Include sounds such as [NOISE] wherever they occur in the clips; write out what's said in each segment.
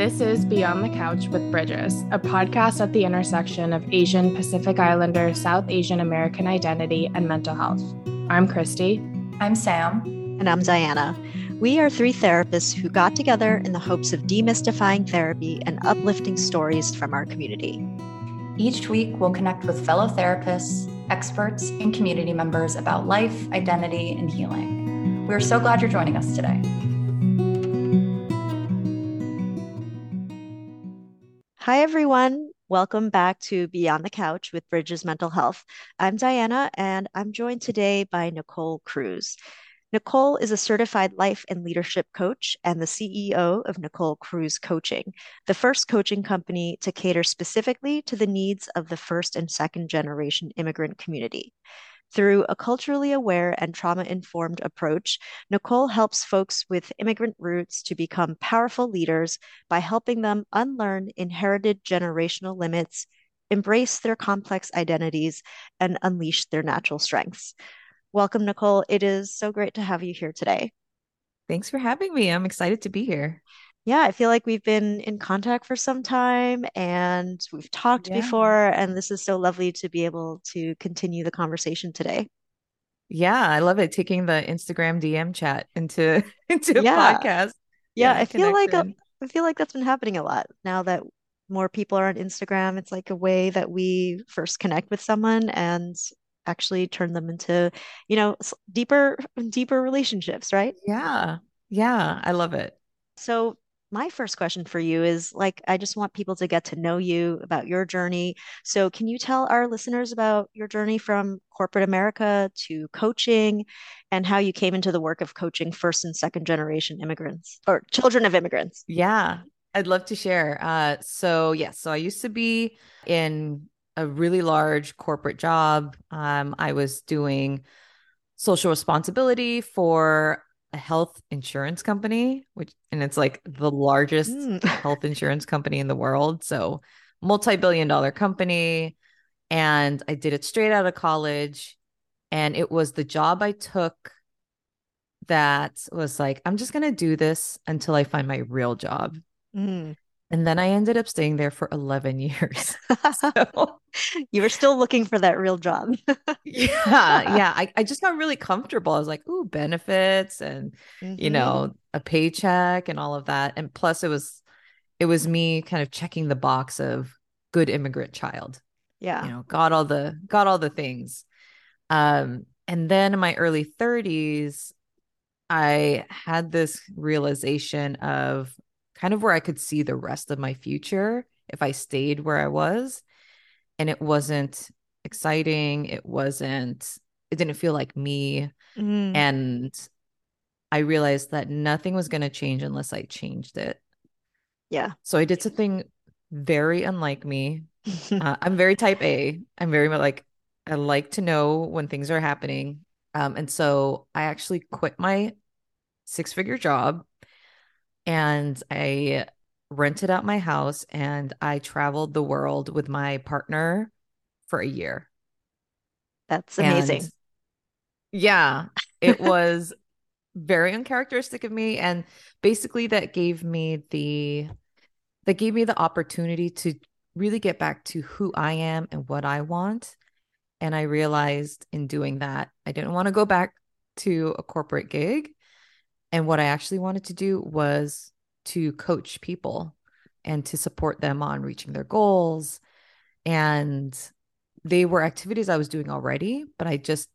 This is Beyond the Couch with Bridges, a podcast at the intersection of Asian, Pacific Islander, South Asian American identity, and mental health. I'm Christy. I'm Sam. And I'm Diana. We are three therapists who got together in the hopes of demystifying therapy and uplifting stories from our community. Each week, we'll connect with fellow therapists, experts, and community members about life, identity, and healing. We're so glad you're joining us today. Hi, everyone. Welcome back to Beyond the Couch with Bridges Mental Health. I'm Diana, and I'm joined today by Nicole Cruz. Nicole is a certified life and leadership coach and the CEO of Nicole Cruz Coaching, the first coaching company to cater specifically to the needs of the first and second generation immigrant community. Through a culturally aware and trauma informed approach, Nicole helps folks with immigrant roots to become powerful leaders by helping them unlearn inherited generational limits, embrace their complex identities, and unleash their natural strengths. Welcome, Nicole. It is so great to have you here today. Thanks for having me. I'm excited to be here yeah, I feel like we've been in contact for some time and we've talked yeah. before, and this is so lovely to be able to continue the conversation today. Yeah, I love it taking the Instagram DM chat into [LAUGHS] into a yeah. podcast. Yeah, I feel like a, I feel like that's been happening a lot now that more people are on Instagram. It's like a way that we first connect with someone and actually turn them into, you know, deeper deeper relationships, right? Yeah. Yeah, I love it. So my first question for you is like, I just want people to get to know you about your journey. So, can you tell our listeners about your journey from corporate America to coaching and how you came into the work of coaching first and second generation immigrants or children of immigrants? Yeah, I'd love to share. Uh, so, yes, yeah, so I used to be in a really large corporate job. Um, I was doing social responsibility for a health insurance company, which and it's like the largest mm. health insurance company in the world. So multi-billion dollar company. And I did it straight out of college. And it was the job I took that was like, I'm just gonna do this until I find my real job. Mm. And then I ended up staying there for 11 [LAUGHS] years. [LAUGHS] so, you were still looking for that real job. [LAUGHS] yeah. Yeah. I, I just got really comfortable. I was like, ooh, benefits and, mm-hmm. you know, a paycheck and all of that. And plus it was, it was me kind of checking the box of good immigrant child. Yeah. You know, got all the, got all the things. Um, and then in my early 30s, I had this realization of kind of where I could see the rest of my future if I stayed where I was. And it wasn't exciting. It wasn't, it didn't feel like me. Mm. And I realized that nothing was going to change unless I changed it. Yeah. So I did something very unlike me. [LAUGHS] uh, I'm very type A. I'm very like, I like to know when things are happening. Um, and so I actually quit my six figure job and I rented out my house and I traveled the world with my partner for a year. That's amazing. And yeah, it [LAUGHS] was very uncharacteristic of me and basically that gave me the that gave me the opportunity to really get back to who I am and what I want. And I realized in doing that, I didn't want to go back to a corporate gig. And what I actually wanted to do was to coach people and to support them on reaching their goals. And they were activities I was doing already, but I just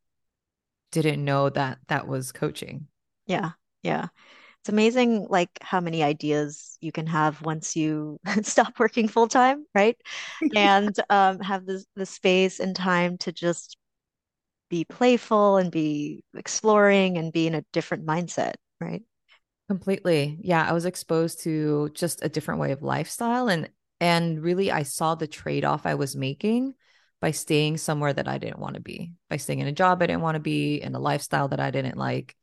didn't know that that was coaching. Yeah. Yeah. It's amazing like how many ideas you can have once you [LAUGHS] stop working full time, right? [LAUGHS] and um, have the the space and time to just be playful and be exploring and be in a different mindset, right? Completely. Yeah, I was exposed to just a different way of lifestyle and and really I saw the trade-off I was making by staying somewhere that I didn't want to be, by staying in a job I didn't want to be, in a lifestyle that I didn't like.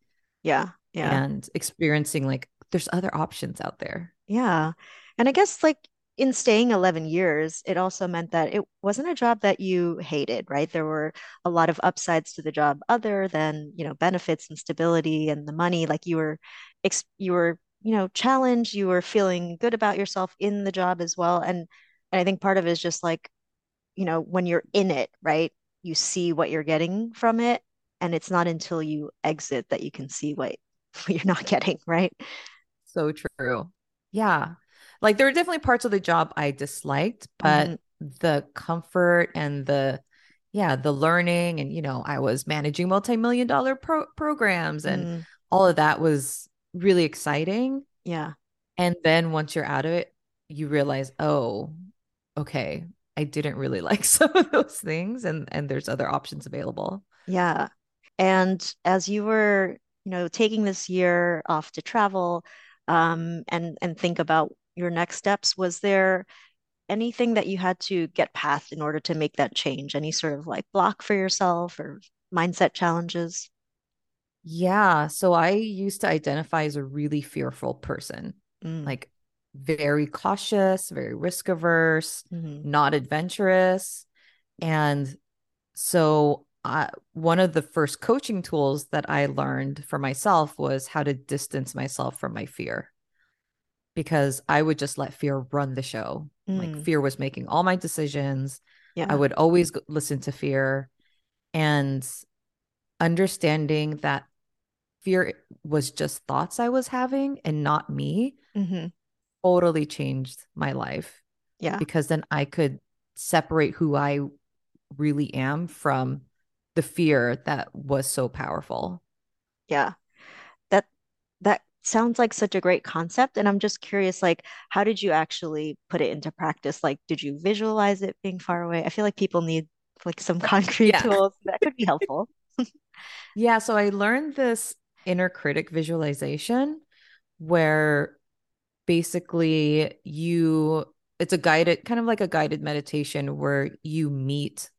Yeah. Yeah. And experiencing like there's other options out there. Yeah. And I guess like in staying 11 years, it also meant that it wasn't a job that you hated, right? There were a lot of upsides to the job other than, you know, benefits and stability and the money. Like you were, you were you know, challenged, you were feeling good about yourself in the job as well. And, and I think part of it is just like, you know, when you're in it, right? You see what you're getting from it. And it's not until you exit that you can see what, [LAUGHS] what you're not getting, right? So true. Yeah. Like there were definitely parts of the job I disliked, but mm-hmm. the comfort and the yeah, the learning and you know, I was managing multi-million dollar pro- programs and mm. all of that was really exciting. Yeah. And then once you're out of it, you realize, "Oh, okay, I didn't really [LAUGHS] like some of those things and and there's other options available." Yeah. And as you were, you know, taking this year off to travel um and and think about your next steps, was there anything that you had to get past in order to make that change? Any sort of like block for yourself or mindset challenges? Yeah. So I used to identify as a really fearful person, mm. like very cautious, very risk averse, mm-hmm. not adventurous. And so uh, one of the first coaching tools that I learned for myself was how to distance myself from my fear because I would just let fear run the show. Mm. Like fear was making all my decisions. Yeah. I would always listen to fear and understanding that fear was just thoughts I was having and not me mm-hmm. totally changed my life. Yeah. Because then I could separate who I really am from the fear that was so powerful. Yeah. That that sounds like such a great concept and i'm just curious like how did you actually put it into practice? Like did you visualize it being far away? I feel like people need like some [LAUGHS] concrete yeah. tools that could be helpful. [LAUGHS] Yeah so i learned this inner critic visualization where basically you it's a guided kind of like a guided meditation where you meet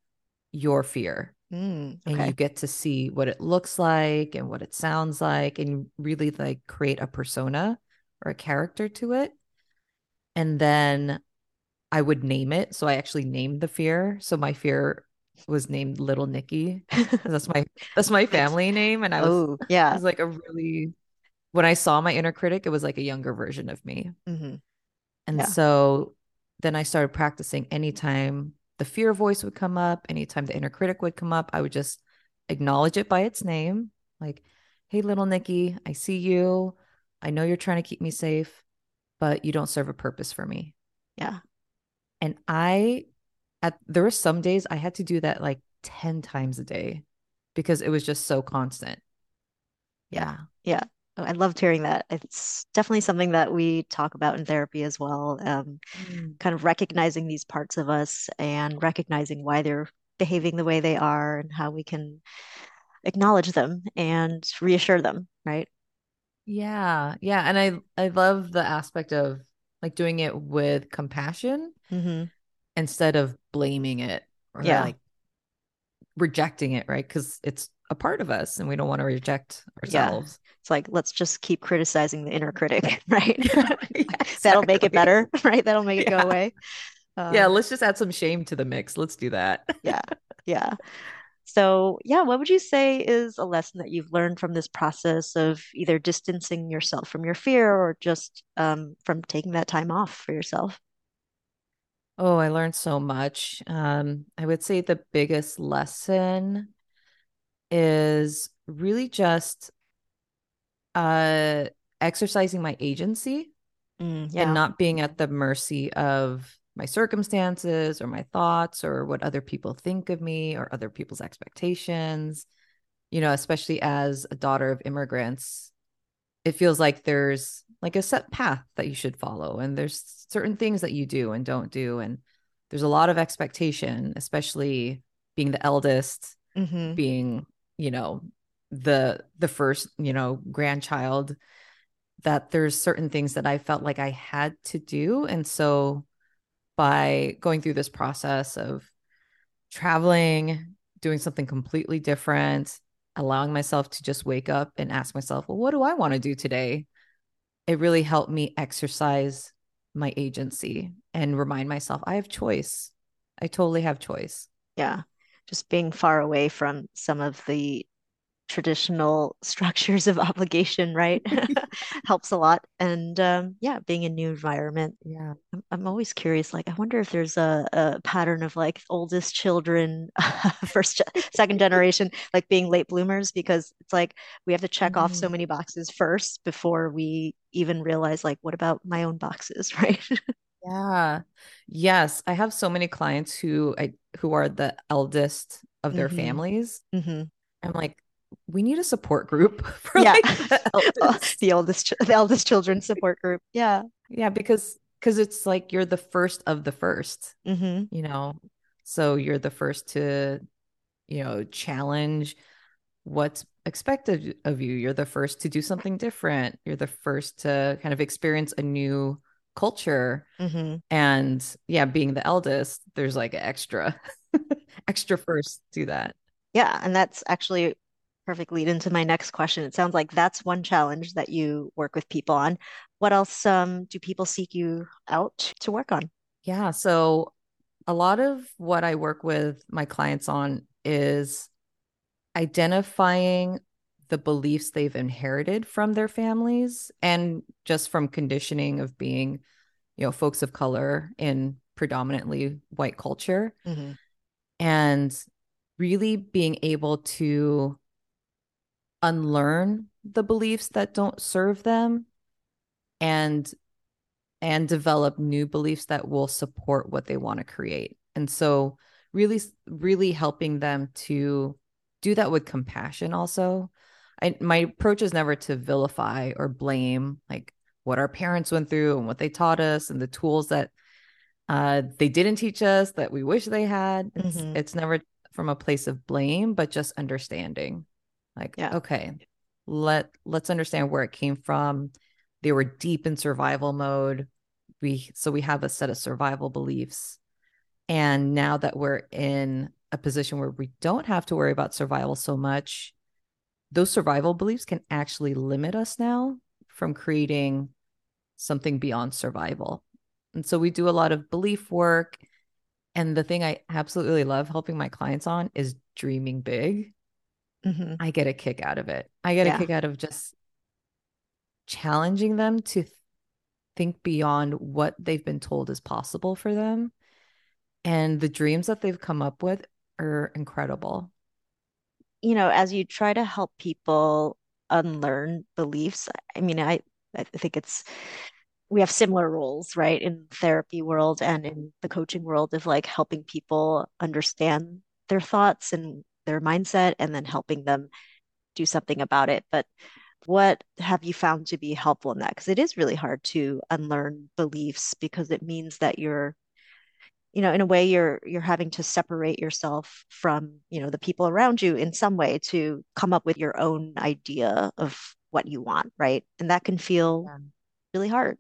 your fear Mm, okay. And you get to see what it looks like and what it sounds like, and really like create a persona or a character to it. And then I would name it. So I actually named the fear. So my fear was named Little Nikki. that's my that's my [LAUGHS] family name. And I was oh, yeah, it was like a really when I saw my inner critic, it was like a younger version of me. Mm-hmm. And yeah. so then I started practicing anytime the fear voice would come up, anytime the inner critic would come up, I would just acknowledge it by its name. Like, hey, little Nikki, I see you. I know you're trying to keep me safe, but you don't serve a purpose for me. Yeah. And I, at there were some days I had to do that like 10 times a day because it was just so constant. Yeah. Yeah. Oh, I loved hearing that. It's definitely something that we talk about in therapy as well. Um, mm. Kind of recognizing these parts of us and recognizing why they're behaving the way they are and how we can acknowledge them and reassure them, right? Yeah. Yeah. And I I love the aspect of like doing it with compassion mm-hmm. instead of blaming it or yeah. like rejecting it, right? Because it's a part of us and we don't want to reject ourselves. Yeah. It's like, let's just keep criticizing the inner critic, [LAUGHS] right? yeah, [LAUGHS] exactly. [LAUGHS] That'll make it better, right? That'll make it yeah. go away. Um, yeah, let's just add some shame to the mix. Let's do that. yeah. Yeah. So, yeah, what would you say is a lesson that you've learned from this process of either distancing yourself from your fear or just um, from taking that time off for yourself? Oh, I learned so much. Um, I would say the biggest lesson is really just uh exercising my agency mm, yeah. and not being at the mercy of my circumstances or my thoughts or what other people think of me or other people's expectations you know especially as a daughter of immigrants it feels like there's like a set path that you should follow and there's certain things that you do and don't do and there's a lot of expectation especially being the eldest mm-hmm. being you know the the first you know grandchild that there's certain things that I felt like I had to do. And so by going through this process of traveling doing something completely different allowing myself to just wake up and ask myself well what do I want to do today? it really helped me exercise my agency and remind myself I have choice. I totally have choice. Yeah just being far away from some of the traditional [LAUGHS] structures of obligation, right? [LAUGHS] [LAUGHS] Helps a lot. And um, yeah, being in new environment. Yeah. I'm, I'm always curious, like, I wonder if there's a, a pattern of like oldest children, first, second generation, like being late bloomers, because it's like we have to check off so Mhm. many boxes first before we even realize, like, what about my own boxes, right? Yeah. Yes, I have so many clients who I who are the eldest of their hmm families. hmm I'm like, we need a support group [LAUGHS] for Yeah. like [LAUGHS] the eldest. the oldest, the eldest children support group. Yeah. Yeah, because because it's like you're the first of the first, hmm you know. So you're the first to, you know, challenge what's expected of you. You're the first to do something different. You're the first to kind of experience a new culture. hmm And yeah, being the eldest, there's like extra [LAUGHS] extra first to that. Yeah, and that's actually perfect lead into my next question. It sounds like that's one challenge that you work with people on. What else um, do people seek you out to work on? Yeah, so a lot of what I work with my clients on is identifying the beliefs they've inherited from their families and just from conditioning of being, you know, folks of color in predominantly white culture hmm and really being able to unlearn the beliefs that don't serve them and and develop new beliefs that will support what they want to create. And so really really helping them to do that with compassion also. I my approach is never to vilify or blame like what our parents went through and what they taught us and the tools that uh they didn't teach us that we wish they had. It's hmm it's never from a place of blame but just understanding. Like Yeah. okay, let let's understand where it came from. They were deep in survival mode. We so we have a set of survival beliefs. And now that we're in a position where we don't have to worry about survival so much, those survival beliefs can actually limit us now from creating something beyond survival. And so we do a lot of belief work. And the thing I absolutely love helping my clients on is dreaming big. hmm I get a kick out of it. I get a kick out of just challenging them to think beyond what they've been told is possible for them. And the dreams that they've come up with are incredible. You know, as you try to help people unlearn beliefs, I mean, I I think it's we have similar roles, right, in therapy world and in the coaching world of like helping people understand their thoughts and their mindset and then helping them do something about it. But what have you found to be helpful in that? Because it is really hard to unlearn beliefs because it means that you're, you know, in a way you're you're having to separate yourself from, you know, the people around you in some way to come up with your own idea of what you want, right? And that can feel Yeah. really hard.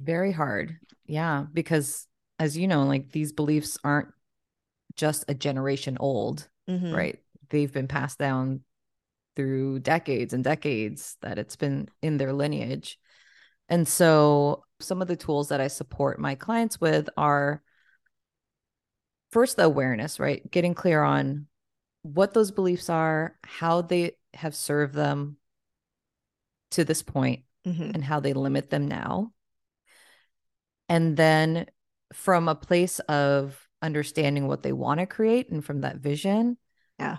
Very hard. Yeah. Because as you know, like these beliefs aren't just a generation old, hmm right? They've been passed down through decades and decades that it's been in their lineage. And so some of the tools that I support my clients with are first the awareness, right? Getting clear on what those beliefs are, how they have served them to this point, hmm and how they limit them now. And then from a place of understanding what they want to create and from that vision, Yeah.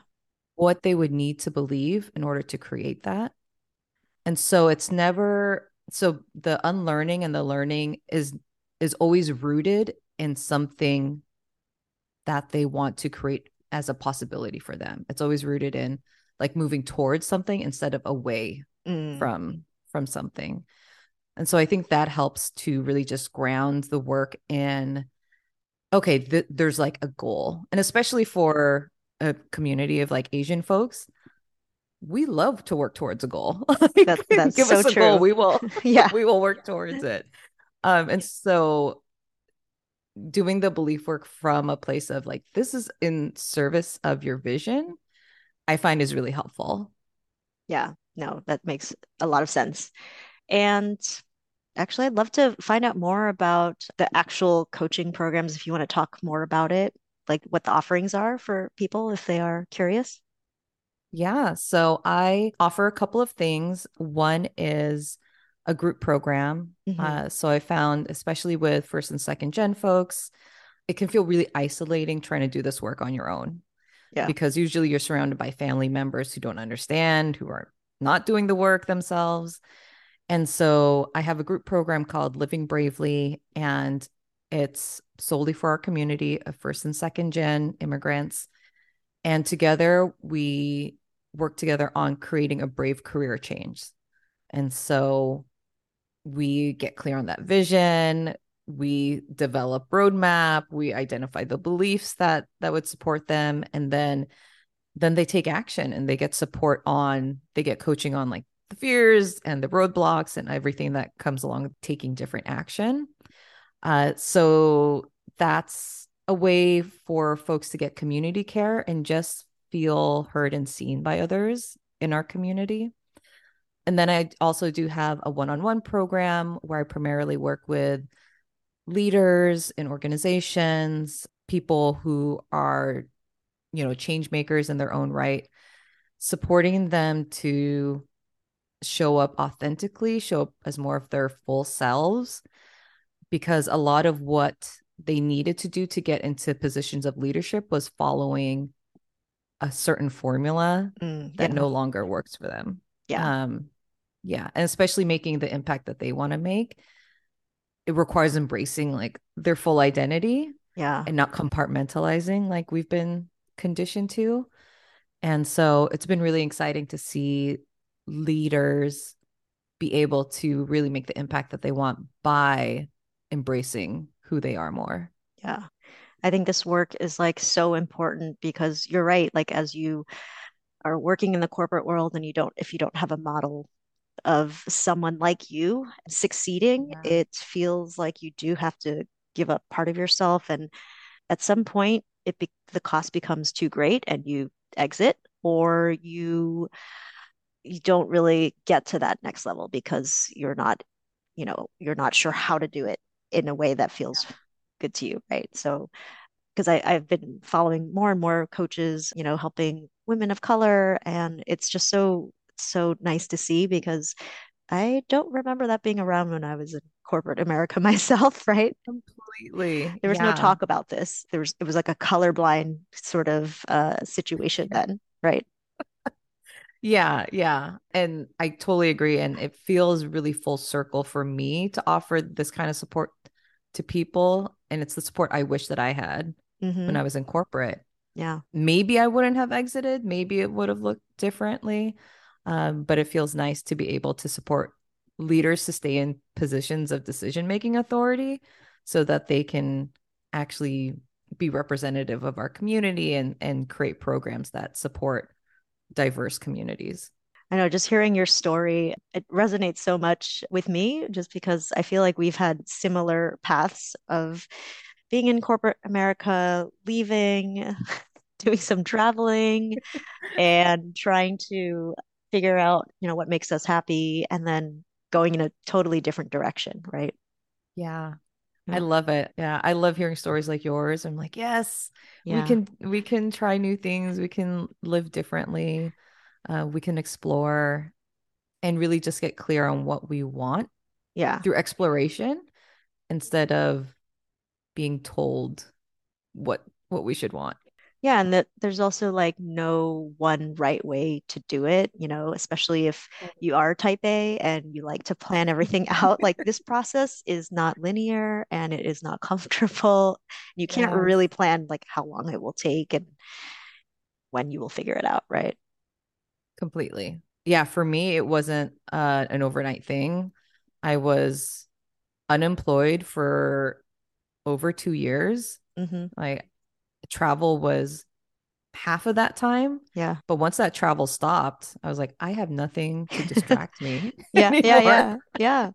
what they would need to believe in order to create that. And so it's never so the unlearning and the learning is is always rooted in something that they want to create as a possibility for them. It's always rooted in like moving towards something instead of away Mm. from from something. And so I think that helps to really just ground the work in okay, th- there's like a goal. And especially for a community of like Asian folks, we love to work towards a goal. [LAUGHS] Like, That- that's give so us a goal, true. we will [LAUGHS] Yeah. we will work towards it. Um and so doing the belief work from a place of like this is in service of your vision, I find is really helpful. Yeah. No, that makes a lot of sense. And actually, I'd love to find out more about the actual coaching programs if you want to talk more about it, like what the offerings are for people if they are curious. Yeah. So I offer a couple of things. One is a group program. Mhm. Uh, so I found, especially with first and second gen folks, it can feel really isolating trying to do this work on your own. Yeah. Because usually you're surrounded by family members who don't understand, who are not doing the work themselves. And so I have a group program called Living Bravely, and it's solely for our community of first and second gen immigrants. And together we work together on creating a brave career change. And so we get clear on that vision, we develop roadmap, we identify the beliefs that that would support them and then then they take action and they get support on they get coaching on like the fears and the roadblocks and everything that comes along with taking different action. Uh, so that's a way for folks to get community care and just feel heard and seen by others in our community. And then I also do have a one on one program where I primarily work with leaders in organizations, people who are, you know, change makers in their own right, supporting them to show up authentically, show up as more of their full selves. Because a lot of what they needed to do to get into positions of leadership was following a certain formula Mm, that no longer works for them. Yeah. Um, yeah. And especially making the impact that they want to make. It requires embracing like their full identity yeah. and not compartmentalizing like we've been conditioned to. And so it's been really exciting to see leaders be able to really make the impact that they want by embracing who they are more. Yeah. I think this work is like so important because you're right. Like as you are working in the corporate world and you don't, if you don't have a model of someone like you succeeding, Yeah. it feels like you do have to give up part of yourself. And at some point, it be, the cost becomes too great and you exit or you you don't really get to that next level because you're not, you know, you're not sure how to do it in a way that feels good to you, right? So because I, I've been following more and more coaches, you know, helping women of color, and it's just so so nice to see because I don't remember that being around when I was in corporate America [LAUGHS] myself, right? Completely. There was no talk about this. There was it was like a colorblind sort of uh situation then, right? [LAUGHS] Yeah, yeah. And I totally agree. And it feels really full circle for me to offer this kind of support to people. And it's the support I wish that I had hmm when I was in corporate. Yeah. Maybe I wouldn't have exited. Maybe it would have looked differently. Um, but it feels nice to be able to support leaders to stay in positions of decision making authority so that they can actually be representative of our community and and create programs that support diverse communities. I know just hearing your story, it resonates so much with me just because I feel like we've had similar paths of being in corporate America, leaving, [LAUGHS] doing some traveling, and trying to figure out, you know, what makes us happy and then going in a totally different direction, right? Yeah. Yeah. I love it. Yeah. I love hearing stories like yours. I'm like, yes, we can we can try new things. We can live differently. Uh, we can explore and really just get clear on what we want Yeah. through exploration instead of being told what what we should want. Yeah, and that there's also like no one right way to do it, you know, especially if you are type A and you like to plan everything [LAUGHS] out. Like this process is not linear and it is not [LAUGHS] comfortable. You can't Yes. really plan like how long it will take and when you will figure it out, right? Completely. Yeah, for me, it wasn't uh, an overnight thing. I was unemployed for over two years. hmm Like travel was half of that time. Yeah. But once that travel stopped, I was like, I have nothing to distract me. [LAUGHS] [LAUGHS] Yeah, yeah, yeah, yeah.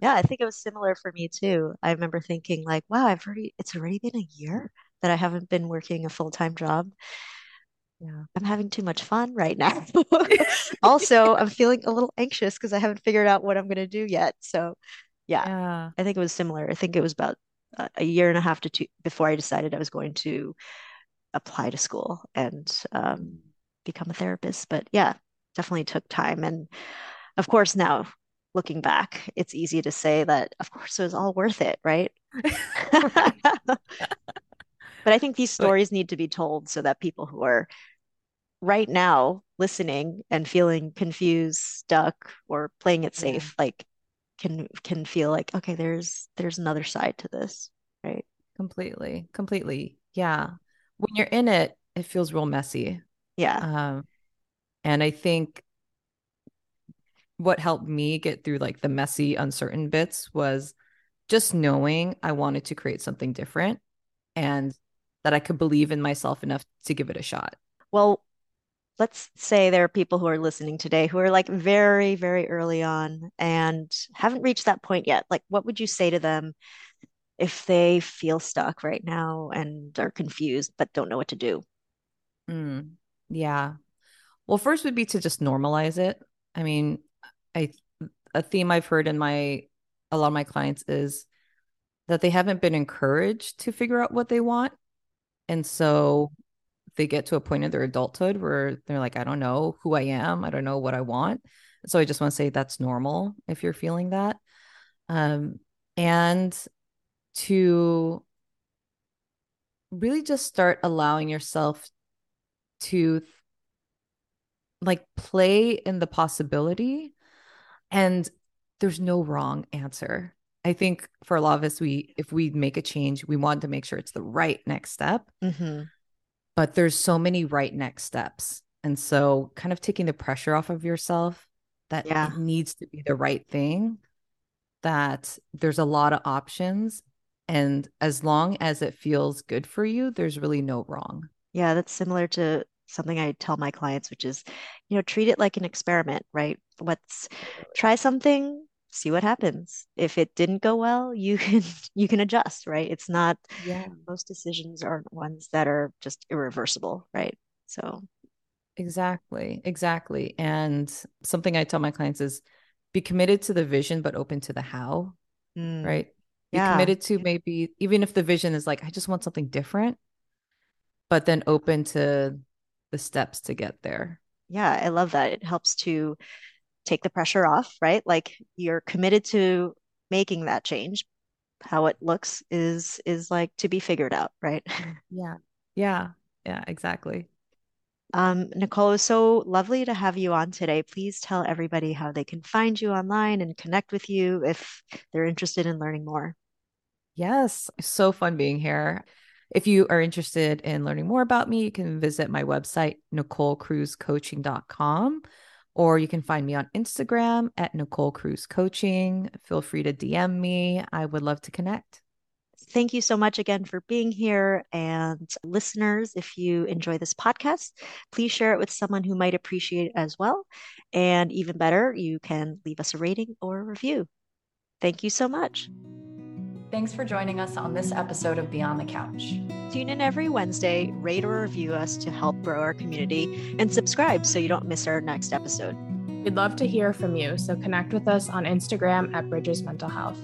Yeah, I think it was similar for me too. I remember thinking like, wow, I've already it's already been a year that I haven't been working a full-time job. Yeah. I'm having too much fun right now. [LAUGHS] Also, I'm feeling a little anxious because I haven't figured out what I'm going to do yet. So, yeah, Yeah. I think it was similar. I think it was about a, year and a half to two before I decided I was going to apply to school. And um, become a therapist. But yeah, definitely took time. And of course, now looking back, it's easy to say that, of course, it was all worth it, right? [LAUGHS] [LAUGHS] but I think these stories need to be told so that people who are right now listening and feeling confused, stuck, or playing it safe, yeah. like can can feel like, okay, there's there's another side to this, right? Completely. Completely. Yeah. When you're in it, it feels real messy. Yeah. Um, and I think what helped me get through like the messy, uncertain bits was just knowing I wanted to create something different and that I could believe in myself enough to give it a shot. Well, let's say there are people who are listening today who are like very, very early on and haven't reached that point yet. Like, what would you say to them if they feel stuck right now and are confused but don't know what to do? Mm, yeah. Well, first would be to just normalize it. I mean, I a theme I've heard in my a lot of my clients is that they haven't been encouraged to figure out what they want. And so they get to a point in their adulthood where they're like, I don't know who I am. I don't know what I want. So I just want to say that's normal if you're feeling that. Um, and to really just start allowing yourself to like play in the possibility and there's no wrong answer i think for a lot of us we if we make a change we want to make sure it's the right next step mm-hmm. But there's so many right next steps and so kind of taking the pressure off of yourself that yeah. it needs to be the right thing that there's a lot of options and as long as it feels good for you there's really no wrong yeah that's similar to something I tell my clients, which is, you know, treat it like an experiment, right? Let's try something, see what happens. If it didn't go well, you [LAUGHS] can you can adjust, right? It's not yeah. most decisions aren't ones that are just irreversible, right? So exactly, exactly. And something I tell my clients is be committed to the vision but open to the how. Mm. Right? Be yeah. committed to maybe even if the vision is like I just want something different, but then open to the steps to get there. Yeah, I love that. It helps to take the pressure off, right? Like you're committed to making that change. How it looks is is like to be figured out, right? [LAUGHS] Yeah. Yeah. Yeah, exactly. Um, Nicole, it was so lovely to have you on today. Please tell everybody how they can find you online and connect with you if they're interested in learning more. Yes, so fun being here. If you are interested in learning more about me, you can visit my website, NicoleCruzCoaching.com, or you can find me on Instagram at Nicole Cruz Coaching. Feel free to DM me. I would love to connect. Thank you so much again for being here. And listeners, if you enjoy this podcast, please share it with someone who might appreciate it as well. And even better, you can leave us a rating or a review. Thank you so much. Thanks for joining us on this episode of Beyond the Couch. Tune in every Wednesday, rate or review us to help grow our community, and subscribe so you don't miss our next episode. We'd love to hear from you, so connect with us on Instagram at Bridges Mental Health.